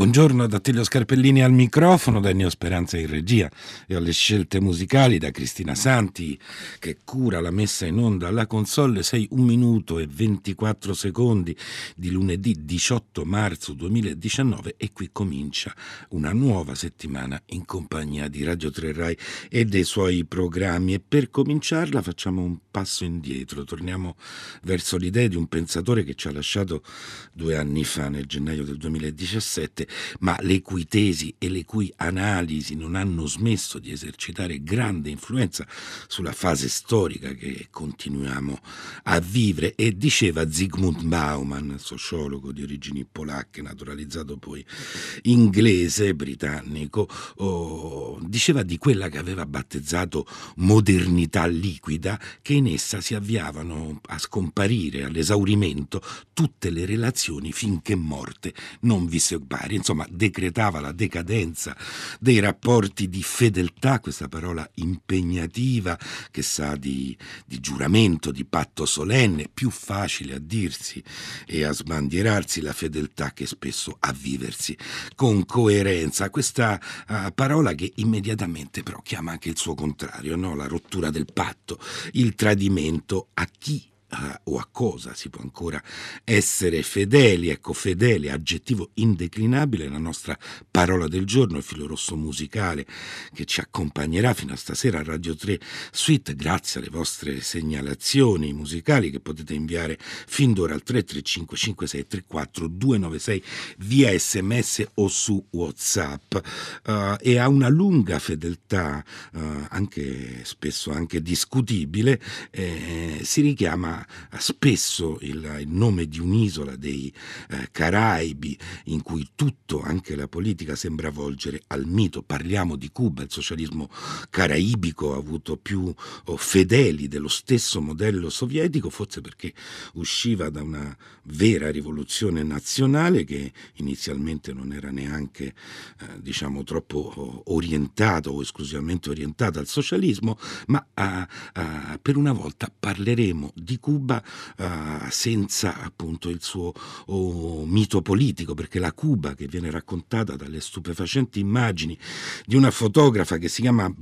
Buongiorno da Attilio Scarpellini al microfono, da Ennio Speranza in regia e alle scelte musicali da Cristina Santi che cura la messa in onda alla console. 6 1 minuto e 24 secondi di lunedì 18 marzo 2019 e qui comincia una nuova settimana in compagnia di Radio 3 Rai e dei suoi programmi. E per cominciarla facciamo un passo indietro, torniamo verso l'idea di un pensatore che ci ha lasciato due anni fa nel gennaio del 2017 ma le cui tesi e le cui analisi non hanno smesso di esercitare grande influenza sulla fase storica che continuiamo a vivere. E diceva Zygmunt Bauman, sociologo di origini polacche, naturalizzato poi inglese, britannico, oh, diceva di quella che aveva battezzato modernità liquida, che in essa si avviavano a scomparire, all'esaurimento, tutte le relazioni finché morte non vi separi insomma decretava la decadenza dei rapporti di fedeltà, questa parola impegnativa che sa di, di giuramento, di patto solenne, più facile a dirsi e a sbandierarsi la fedeltà che spesso a viversi con coerenza. Questa uh, parola che immediatamente però chiama anche il suo contrario, no? la rottura del patto, il tradimento a chi a, o a cosa si può ancora essere fedeli, ecco fedele, aggettivo indeclinabile, la nostra parola del giorno, il filo rosso musicale che ci accompagnerà fino a stasera a Radio 3 Suite, grazie alle vostre segnalazioni musicali che potete inviare fin d'ora al 335 5634 296 via sms o su whatsapp. Uh, e ha una lunga fedeltà, uh, anche spesso anche discutibile, eh, si richiama spesso il, il, nome di un'isola dei eh, Caraibi in cui tutto, anche la politica, sembra volgere al mito. Parliamo di Cuba, il socialismo caraibico ha avuto più oh, fedeli dello stesso modello sovietico, forse perché usciva da una vera rivoluzione nazionale che inizialmente non era neanche eh, diciamo troppo oh, orientato o esclusivamente orientato al socialismo, ma a, a, per una volta parleremo di Cuba Cuba uh, senza appunto il suo oh, mito politico, perché la Cuba che viene raccontata dalle stupefacenti immagini di una fotografa che si chiama,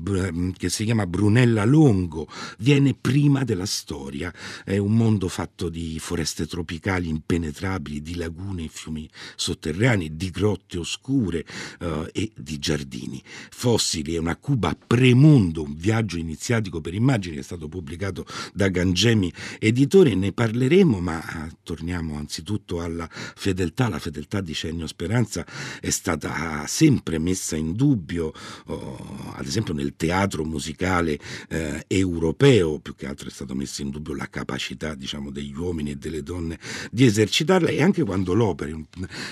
che si chiama Brunella Longo viene prima della storia. È un mondo fatto di foreste tropicali impenetrabili, di lagune e fiumi sotterranei, di grotte oscure uh, e di giardini fossili. È una Cuba premundo, un viaggio iniziatico per immagini è stato pubblicato da Gangemi ed editore ne parleremo, ma ah, torniamo anzitutto alla fedeltà. La fedeltà di Cennio Speranza è stata sempre messa in dubbio, oh, ad esempio nel teatro musicale eh, europeo, più che altro è stata messa in dubbio la capacità diciamo, degli uomini e delle donne di esercitarla e anche quando l'opera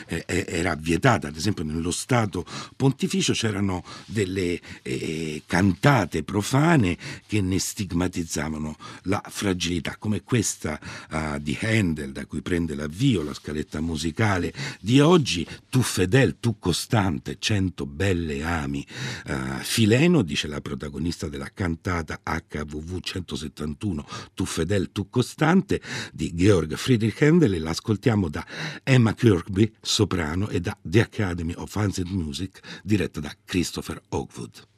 eh, eh, era vietata, ad esempio nello Stato pontificio c'erano delle eh, cantate profane che ne stigmatizzavano la fragilità, come questa questa uh, di Handel, da cui prende l'avvio la scaletta musicale di oggi, tu fedel, tu costante, cento belle ami. Uh, Fileno, dice la protagonista della cantata HVV 171, tu fedel, tu costante, di Georg Friedrich Handel, e l'ascoltiamo da Emma Kirkby, soprano, e da The Academy of Ancient Music, diretta da Christopher Oakwood.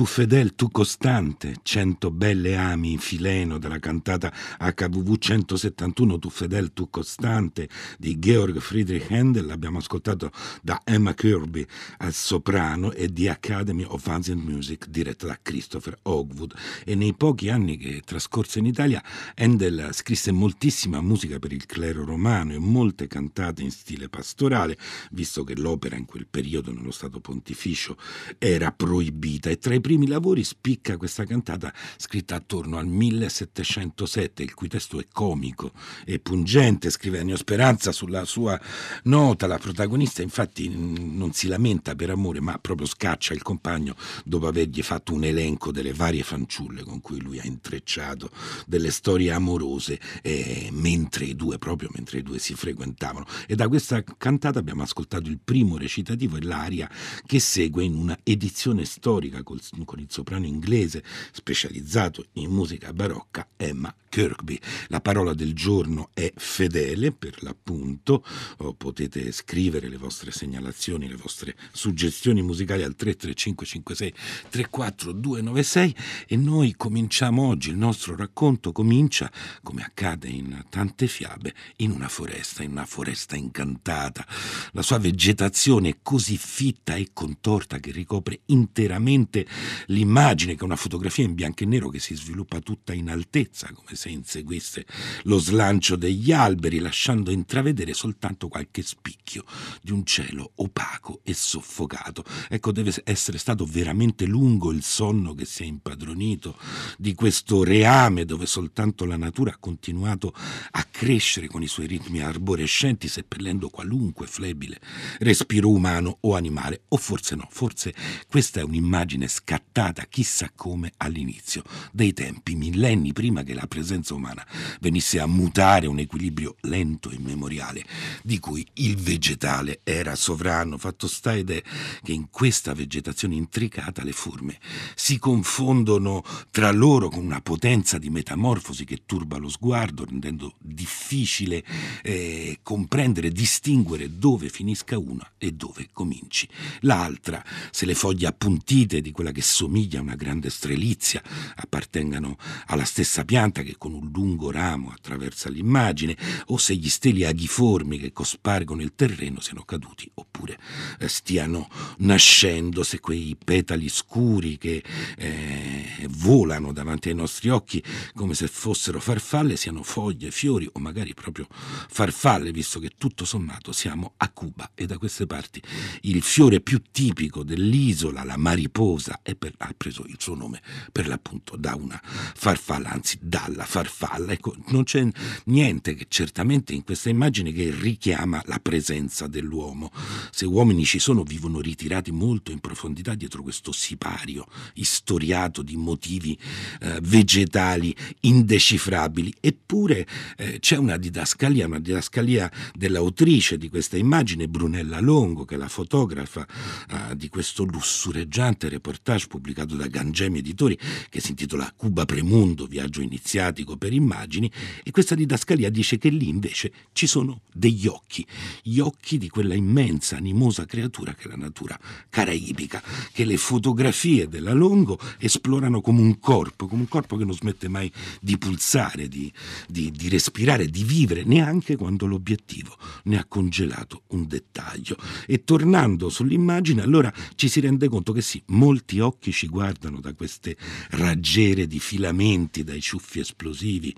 Tu fedel, tu costante, cento belle ami, Fileno, della cantata HVV 171, Tu fedel, tu costante, di Georg Friedrich Handel, l'abbiamo ascoltato da Emma Kirby al soprano e di Academy of Ancient Music, diretta da Christopher Hogwood. E nei pochi anni che trascorse in Italia, Handel scrisse moltissima musica per il clero romano e molte cantate in stile pastorale, visto che l'opera in quel periodo nello Stato Pontificio era proibita e tra i primi lavori spicca questa cantata scritta attorno al 1707, il cui testo è comico e pungente, scrive Ennio Speranza sulla sua nota, la protagonista infatti non si lamenta per amore ma proprio scaccia il compagno dopo avergli fatto un elenco delle varie fanciulle con cui lui ha intrecciato delle storie amorose eh, mentre i due, proprio mentre i due si frequentavano. E da questa cantata abbiamo ascoltato il primo recitativo e l'aria che segue in una edizione storica col, con il soprano inglese specializzato in musica barocca Emma Kirkby. La parola del giorno è fedele per l'appunto, oh, potete scrivere le vostre segnalazioni, le vostre suggestioni musicali al 33556 34296 e noi cominciamo oggi, il nostro racconto comincia, come accade in tante fiabe, in una foresta, in una foresta incantata. La sua vegetazione è così fitta e contorta che ricopre interamente l'immagine, che è una fotografia in bianco e nero che si sviluppa tutta in altezza, come se inseguisse lo slancio degli alberi, lasciando intravedere soltanto qualche spicchio di un cielo opaco e soffocato. Ecco, deve essere stato veramente lungo il sonno che si è impadronito di questo reame dove soltanto la natura ha continuato a crescere con i suoi ritmi arborescenti, seppellendo qualunque flebile respiro umano o animale, o forse no, forse questa è un'immagine scattata chissà come all'inizio dei tempi, millenni prima che la presenza umana venisse a mutare un equilibrio lento e memoriale di cui il vegetale era sovrano. Fatto sta ed è che in questa vegetazione intricata le forme si confondono tra loro con una potenza di metamorfosi che turba lo sguardo, rendendo difficile eh, comprendere, distinguere dove finisca una e dove cominci l'altra. Se le foglie appuntite di quella che somiglia a una grande strelizia appartengano alla stessa pianta che con un lungo ramo attraversa l'immagine, o se gli steli aghiformi che cospargono il terreno siano caduti, oppure eh, stiano nascendo, se quei petali scuri che eh, volano davanti ai nostri occhi come se fossero farfalle siano foglie, fiori o magari proprio farfalle, visto che tutto sommato siamo a Cuba. E da queste parti il fiore più tipico dell'isola, la mariposa, per, ha preso il suo nome per l'appunto da una farfalla, anzi dalla farfalla. Ecco, non c'è niente che certamente in questa immagine che richiama la presenza dell'uomo. Se uomini ci sono, vivono ritirati molto in profondità dietro questo sipario istoriato di motivi eh, vegetali indecifrabili. Eppure eh, c'è una didascalia, una didascalia dell'autrice di questa immagine, Brunella Longo, che è la fotografa eh, di questo lussureggiante reportage pubblicato da Gangemi Editori, che si intitola Cuba Premundo, viaggio iniziati didattico per immagini e questa didascalia dice che lì invece ci sono degli occhi, gli occhi di quella immensa, animosa creatura che è la natura caraibica, che le fotografie della Longo esplorano come un corpo, come un corpo che non smette mai di pulsare, di, di, di respirare, di vivere, neanche quando l'obiettivo ne ha congelato un dettaglio. E tornando sull'immagine, allora ci si rende conto che sì, molti occhi ci guardano da queste raggiere di filamenti, dai ciuffi esplosivi, esplosivi,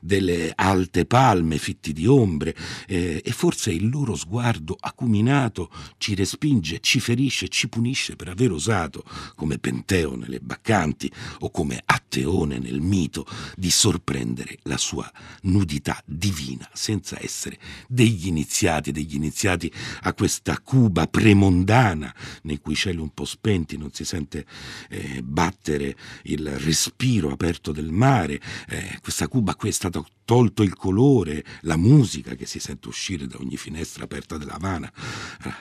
delle alte palme fitti di ombre eh, e forse il loro sguardo acuminato ci respinge, ci ferisce, ci punisce per aver osato, come Penteo nelle Baccanti o come Atteone nel mito, di sorprendere la sua nudità divina senza essere degli iniziati, degli iniziati a questa Cuba premondana nei cui cieli un po' spenti non si sente eh, battere il respiro aperto del mare, eh, questa Cuba qui è stata tolto il colore, la musica che si sente uscire da ogni finestra aperta della Havana,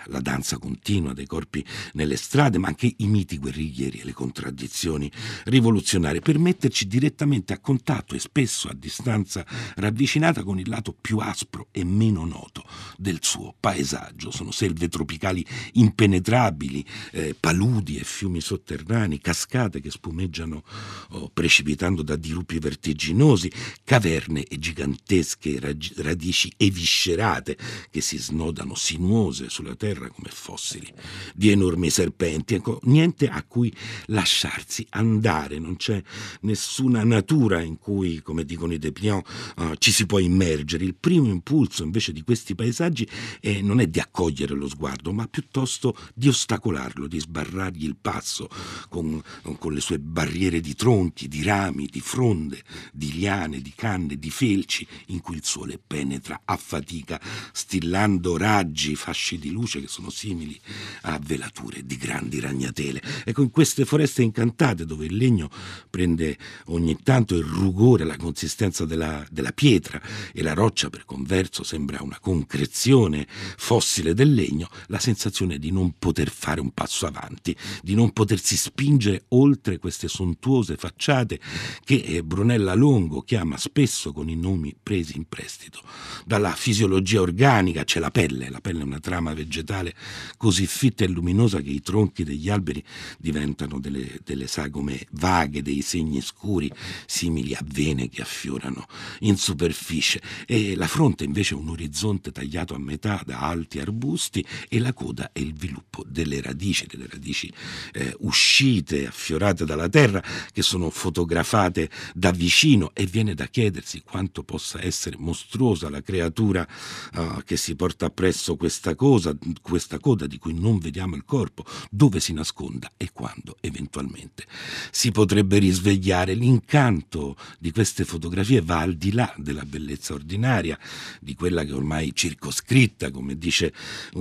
la danza continua dei corpi nelle strade, ma anche i miti guerriglieri e le contraddizioni rivoluzionarie, per metterci direttamente a contatto e spesso a distanza ravvicinata con il lato più aspro e meno noto del suo paesaggio. Sono selve tropicali impenetrabili, eh, paludi e fiumi sotterranei, cascate che spumeggiano oh, precipitando da dirupi vertiginosi, caverne e gigantesche radici eviscerate che si snodano sinuose sulla terra come fossili di enormi serpenti. Ecco, niente a cui lasciarsi andare, non c'è nessuna natura in cui, come dicono i Depliant, uh, ci si può immergere. Il primo impulso invece di questi paesaggi è, non è di accogliere lo sguardo, ma piuttosto di ostacolarlo, di sbarrargli il passo con, con le sue barriere di tronchi, di rami, di fronde, di liane, di canne, di felci in cui il sole penetra a fatica, stillando raggi, fasci di luce che sono simili a velature di grandi ragnatele. Ecco, in queste foreste incantate dove il legno prende ogni tanto il rugore, la consistenza della, della pietra e la roccia per converso sembra una concrezione fossile del legno, la sensazione di non poter fare un passo avanti, di non potersi spingere oltre queste sontuose facciate che eh, Brunella Longo chiama spesso con i nomi presi in prestito. Dalla fisiologia organica c'è la pelle, la pelle è una trama vegetale così fitta e luminosa che i tronchi degli alberi diventano delle, delle sagome vaghe, dei segni scuri simili a vene che affiorano in superficie e la fronte invece è un orizzonte tagliato a metà da alti arbusti e la coda è il viluppo delle radici, delle radici eh, uscite, affiorate dalla terra che sono fotografate da vicino e viene da chiedersi quanto possa essere mostruosa la creatura uh, che si porta appresso questa cosa, questa coda di cui non vediamo il corpo, dove si nasconda e quando eventualmente si potrebbe risvegliare. L'incanto di queste fotografie va al di là della bellezza ordinaria, di quella che ormai circoscritta, come dice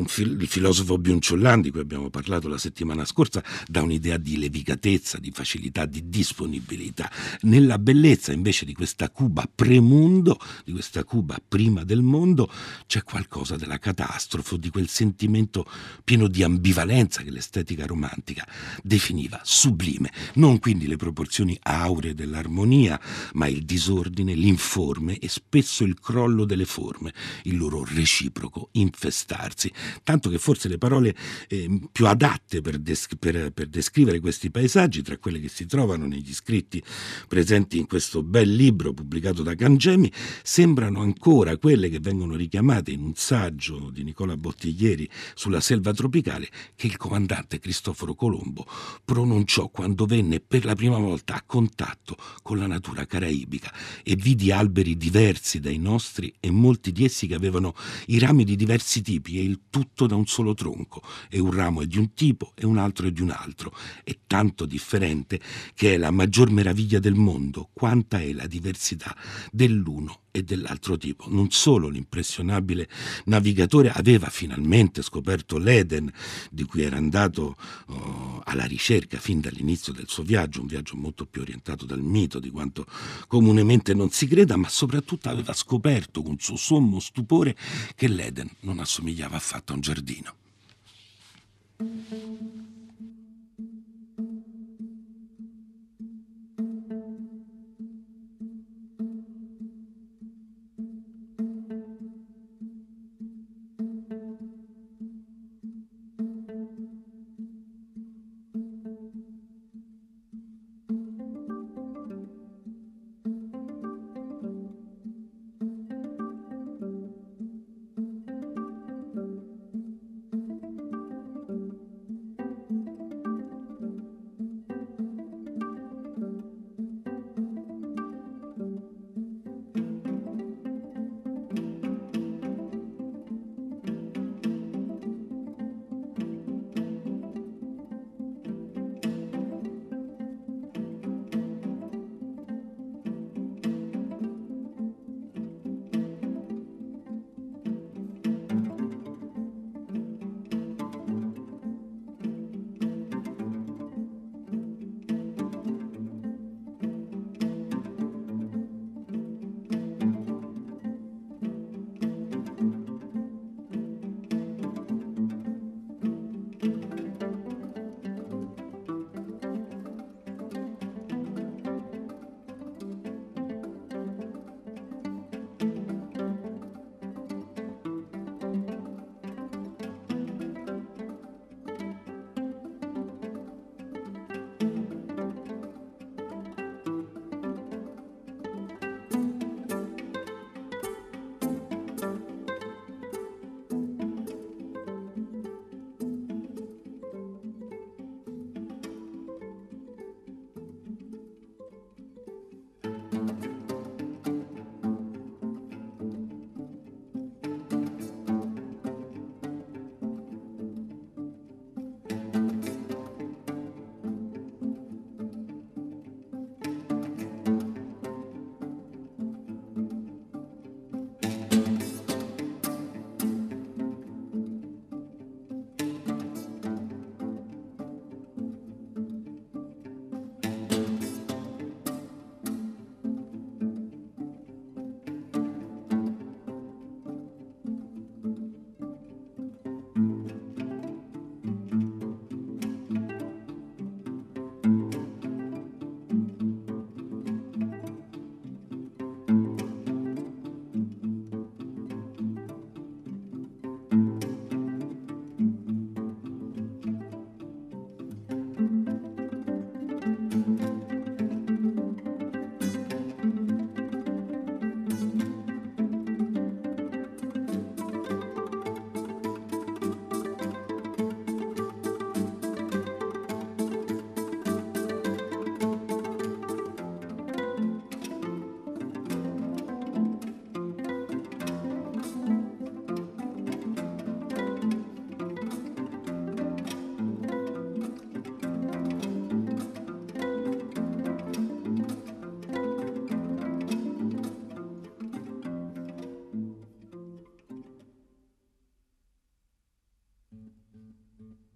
fil- il filosofo Biunciollan, di cui abbiamo parlato la settimana scorsa, da un'idea di levicatezza, di facilità, di disponibilità. Nella bellezza invece di questa Cuba premundo, di questa Cuba prima del mondo, c'è qualcosa della catastrofe, di quel sentimento pieno di ambivalenza che l'estetica romantica definiva sublime. Non quindi le proporzioni auree dell'armonia, ma il disordine, l'informe e spesso il crollo delle forme, il loro reciproco infestarsi. Tanto che forse le parole eh, più adatte per, des- per, per descrivere questi paesaggi, tra quelle che si trovano negli scritti presenti in questo bel libro pubblicato da Cangemi, sembrano ancora quelle che vengono richiamate in un saggio di Nicola Bottiglieri sulla selva tropicale che il comandante Cristoforo Colombo pronunciò quando venne per la prima volta a contatto con la natura caraibica e vidi alberi diversi dai nostri e molti di essi che avevano i rami di diversi tipi e il tutto da un solo tronco e un ramo è di un tipo e un altro è di un altro è tanto differente che è la maggior meraviglia del mondo quanta è la diversità dell'uno e dell'altro tipo. Non solo l'impressionabile navigatore aveva finalmente scoperto l'Eden di cui era andato oh, alla ricerca fin dall'inizio del suo viaggio, un viaggio molto più orientato dal mito di quanto comunemente non si creda, ma soprattutto aveva scoperto con suo sommo stupore che l'Eden non assomigliava affatto a un giardino.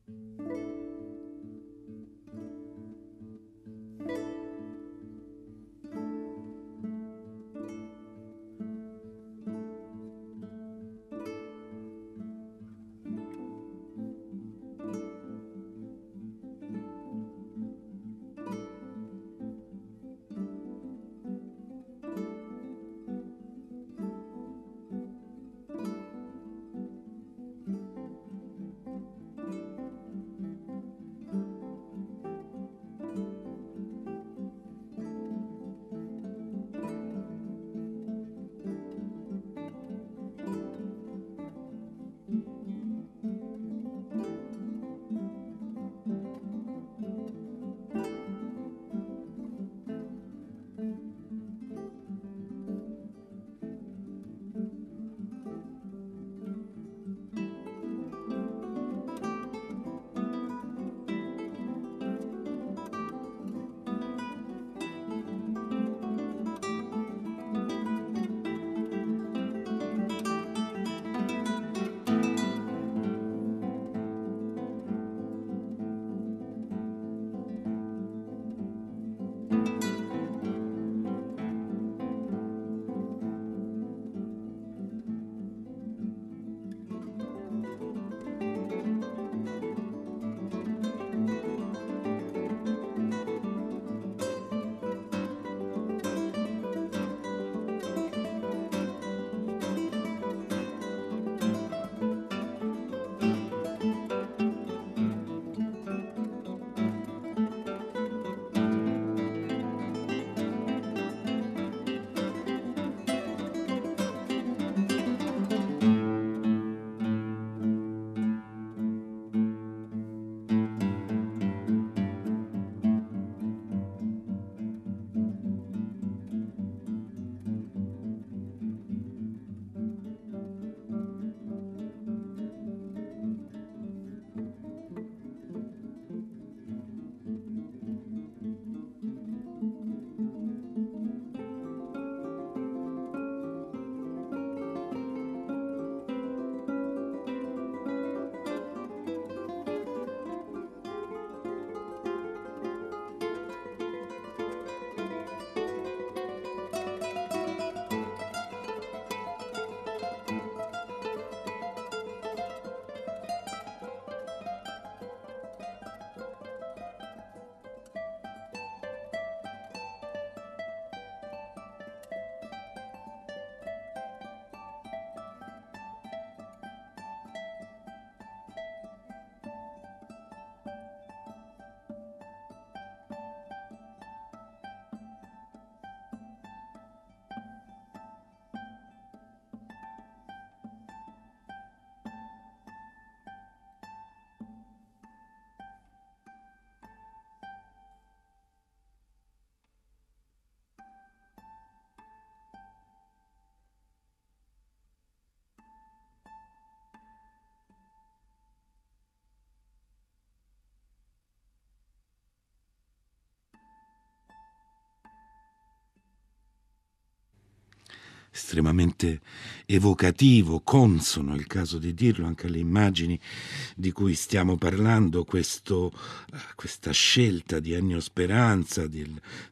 you. extremadamente evocativo, consono, è il caso di dirlo, anche alle immagini di cui stiamo parlando, questo, questa scelta di Ennio Speranza, di,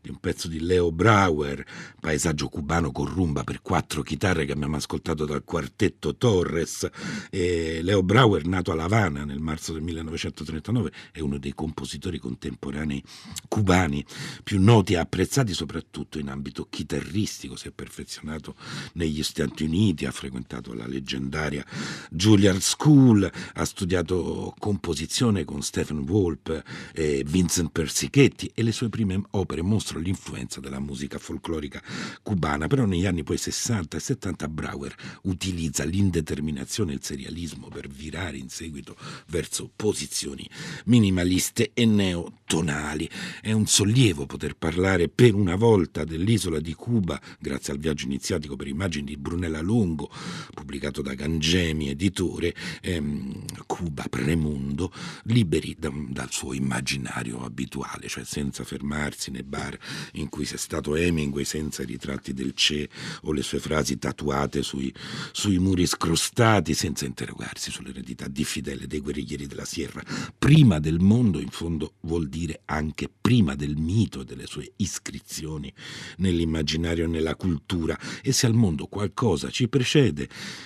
di, un pezzo di Leo Brauer, paesaggio cubano con rumba per quattro chitarre che abbiamo ascoltato dal quartetto Torres. E Leo Brauer, nato a La Habana nel marzo del 1939, è uno dei compositori contemporanei cubani più noti e apprezzati soprattutto in ambito chitarristico, si è perfezionato negli Stati Uniti, ha frequentato la leggendaria Juilliard School, ha studiato composizione con Stephen Wolpe e Vincent Persichetti e le sue prime opere mostrano l'influenza della musica folclorica cubana, però negli anni poi 60 e 70 Brauer utilizza l'indeterminazione e il serialismo per virare in seguito verso posizioni minimaliste e neotonali. È un sollievo poter parlare per una volta dell'isola di Cuba grazie al viaggio iniziatico per immagini di Brunella Longo, pubblicato da Gangemi editore, ehm, Cuba premundo, liberi da, dal suo immaginario abituale, cioè senza fermarsi nei bar in cui sia stato Hemingway, senza i ritratti del Che o le sue frasi tatuate sui, sui muri scrostati, senza interrogarsi sull'eredità diffidele dei guerriglieri della Sierra. Prima del mondo, in fondo, vuol dire anche prima del mito e delle sue iscrizioni nell'immaginario e nella cultura. E se al mondo qualcosa ci precede,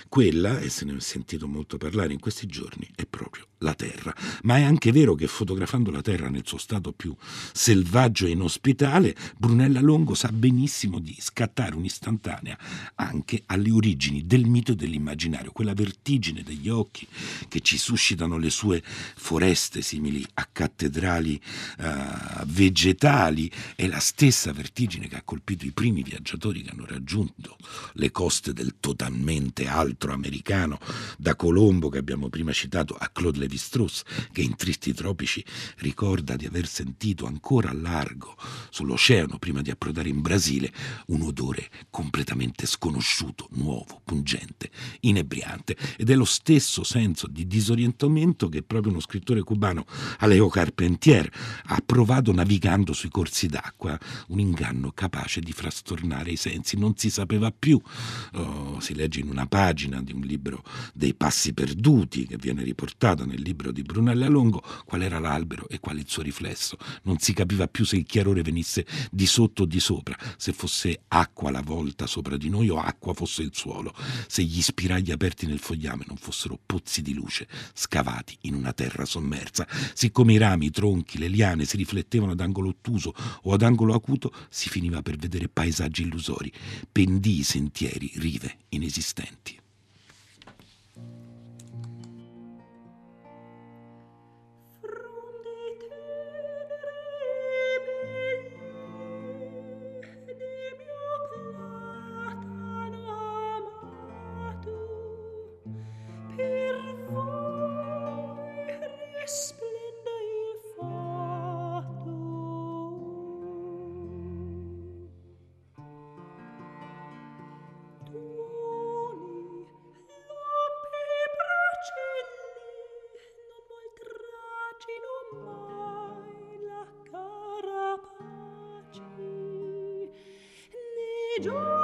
quella, e se ne è sentito molto parlare in questi giorni, è proprio la terra. Ma è anche vero che fotografando la terra nel suo stato più selvaggio e inospitale, Brunella Longo sa benissimo di scattare un'istantanea anche alle origini del mito e dell'immaginario, quella vertigine degli occhi che ci suscitano le sue foreste simili a cattedrali uh, vegetali, è la stessa vertigine che ha colpito i primi viaggiatori che hanno raggiunto le coste del totalmente altro americano, da Colombo che abbiamo prima citato a Claude Lévi-Strauss, che in Tristi Tropici ricorda di aver sentito ancora a largo sull'oceano prima di approdare in Brasile un odore completamente sconosciuto, nuovo, pungente, inebriante. Ed è lo stesso senso di disorientamento che proprio uno scrittore cubano, Alejo Carpentier, ha provato navigando sui corsi d'acqua, un inganno capace di frastornare i sensi, non si sapeva più, oh, si legge in una pagina di un libro dei passi perduti che viene riportato nel libro di Brunella Longo qual era l'albero e quale il suo riflesso. Non si capiva più se il chiarore venisse di sotto o di sopra, se fosse acqua la volta sopra di noi o acqua fosse il suolo, se gli spiragli aperti nel fogliame non fossero pozzi di luce scavati in una terra sommersa. Siccome i rami, i tronchi, le liane si riflettevano ad angolo ottuso o ad angolo acuto, si finiva per vedere paesaggi illusori, pendii, sentieri, rive inesistenti inesistenti. do?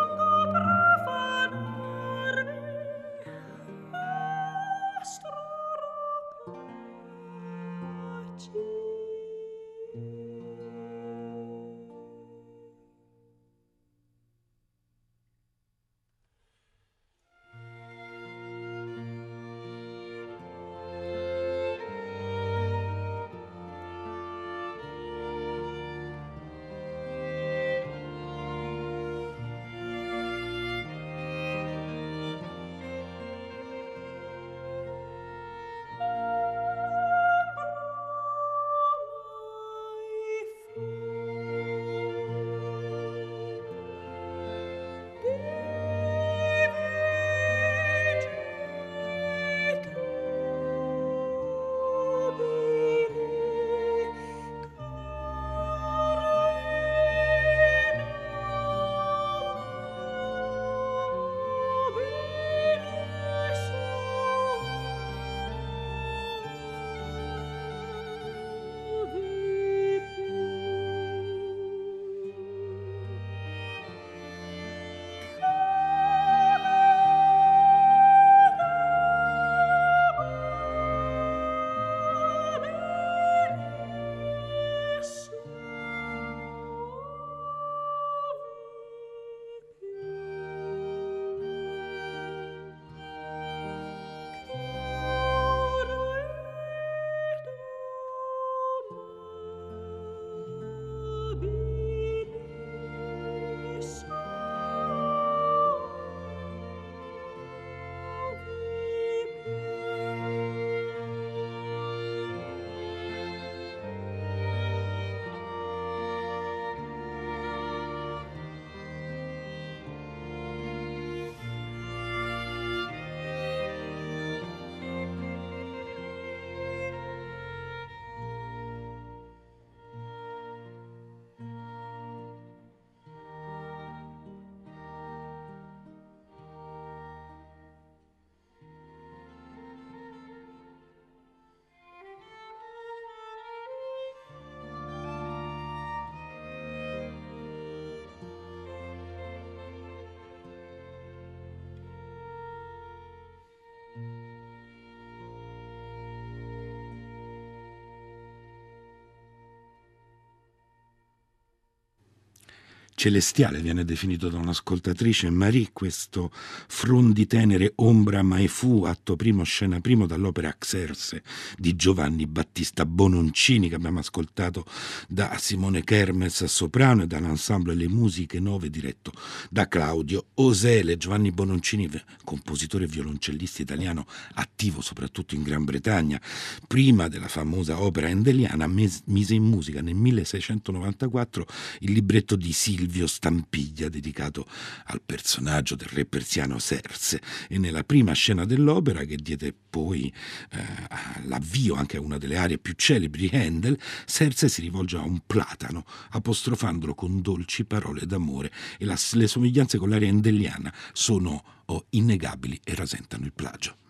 Celestiale viene definito da un'ascoltatrice Marie questo frondi tenere ombra mai fu atto primo scena primo dall'opera Xerse di Giovanni Battista Bononcini che abbiamo ascoltato da Simone Kermes a soprano e dall'ensemble Le Musiche Nove diretto da Claudio Osele. Giovanni Bononcini compositore e violoncellista italiano attivo soprattutto in Gran Bretagna prima della famosa opera endeliana mise in musica nel 1694 il libretto di Silvio Stampiglia dedicato al personaggio del re persiano Serse e nella prima scena dell'opera che diede poi eh, l'avvio anche a una delle aree più celebri di Handel, Serse si rivolge a un platano apostrofandolo con dolci parole d'amore e la, le somiglianze con l'aria handeliana sono oh, innegabili e rasentano il plagio.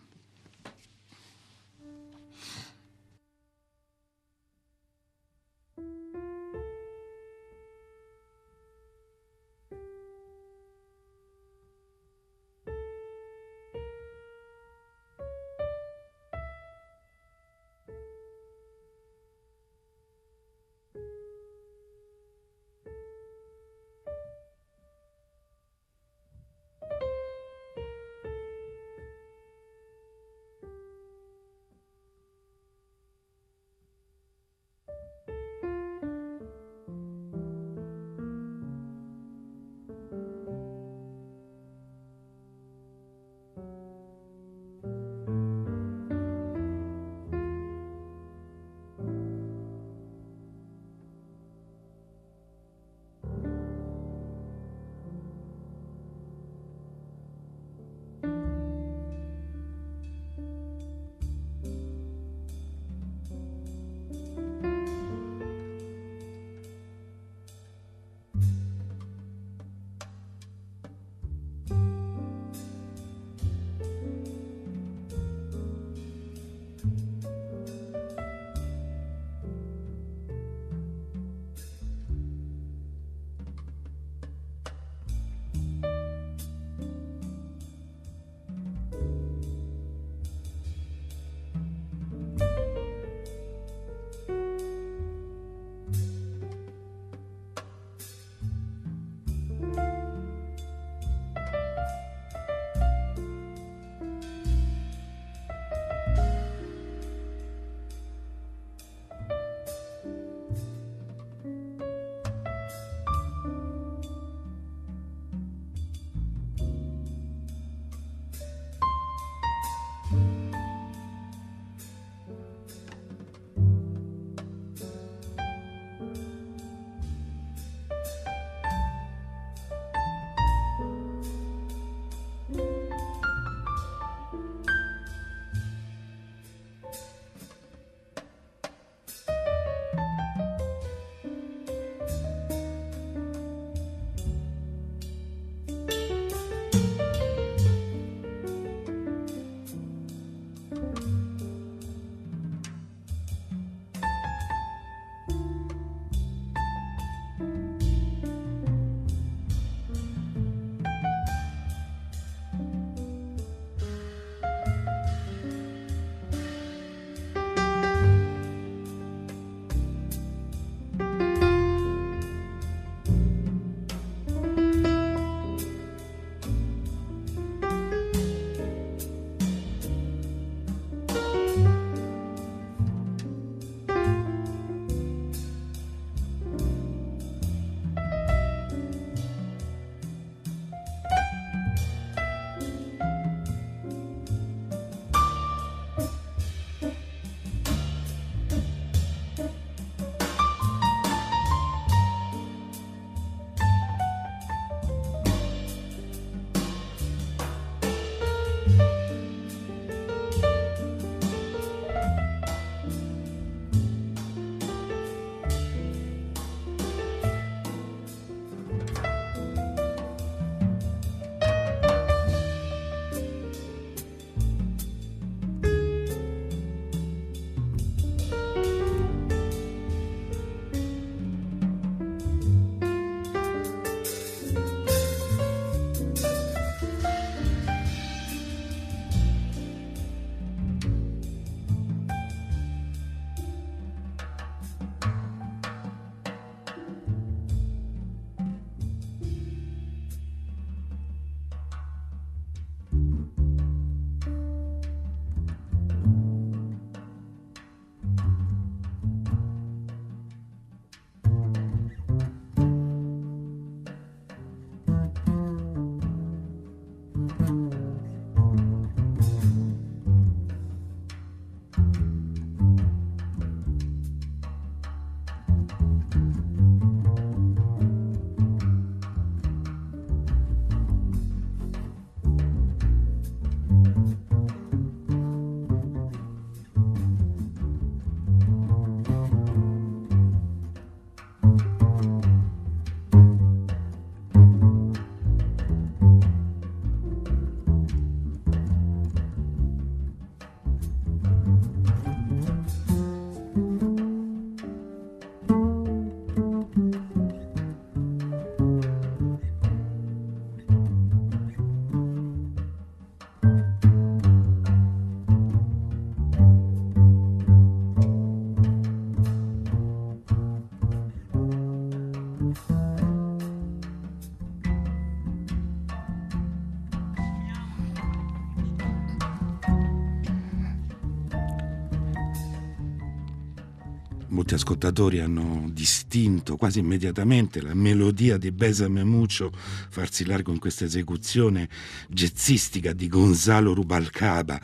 Molti ascoltatori hanno distinto quasi immediatamente la melodia di Besame Mucho farsi largo in questa esecuzione jazzistica di Gonzalo Rubalcaba,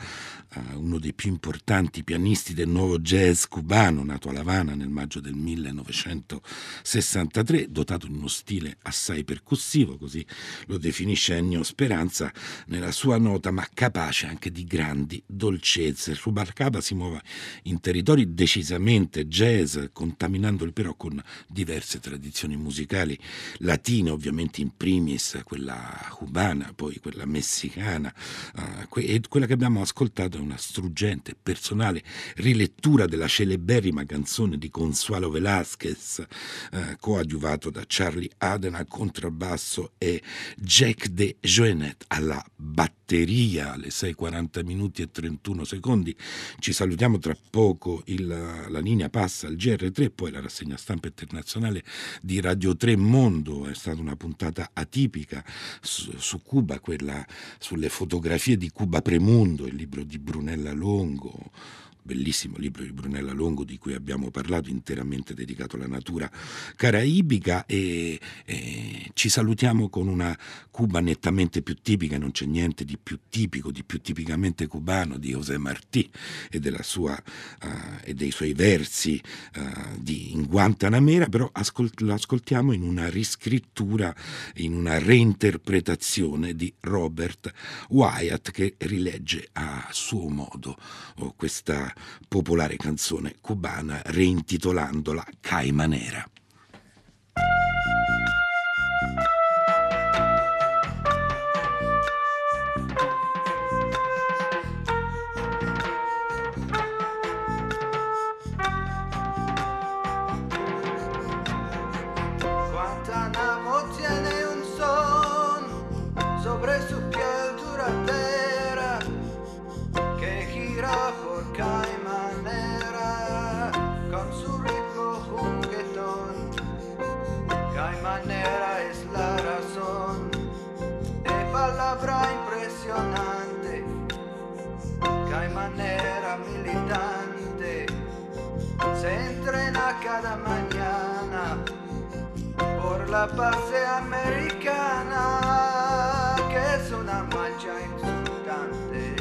uno dei più importanti pianisti del nuovo jazz cubano, nato a La Habana nel maggio del 1963, dotato di uno stile assai percussivo, così lo definisce Ennio Speranza nella sua nota, ma capace anche di grandi dolcezze. Rubalcaba si muove in territori decisamente jazz, contaminandoli però con diverse tradizioni musicali latine, ovviamente in primis quella cubana, poi quella messicana, uh, e quella che abbiamo ascoltato una struggente, personale rilettura della celeberrima canzone di Consuelo Velázquez, eh, coadiuvato da Charlie Aden al contrabbasso e Jack de Joenet alla batteria alle 6.40 minuti e 31 secondi. Ci salutiamo tra poco, il, la linea passa al GR3, poi la rassegna stampa internazionale di Radio 3 Mondo. È stata una puntata atipica su, su Cuba, quella sulle fotografie di Cuba Premundo, il libro di Brunella Longo, bellissimo libro di Brunella Longo di cui abbiamo parlato, interamente dedicato alla natura caraibica e, e, ci salutiamo con una Cuba nettamente più tipica, non c'è niente di più tipico, di più tipicamente cubano di José Martí e, sua, uh, e dei suoi versi uh, di, in Guantanamera, però ascolt- lo ascoltiamo in una riscrittura, in una reinterpretazione di Robert Wyatt che rilegge a suo modo oh, questa popolare canzone cubana reintitolandola Caimanera. Cada mañana por la base americana, que es una mancha insultante.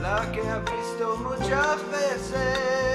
La que ha visto muchas veces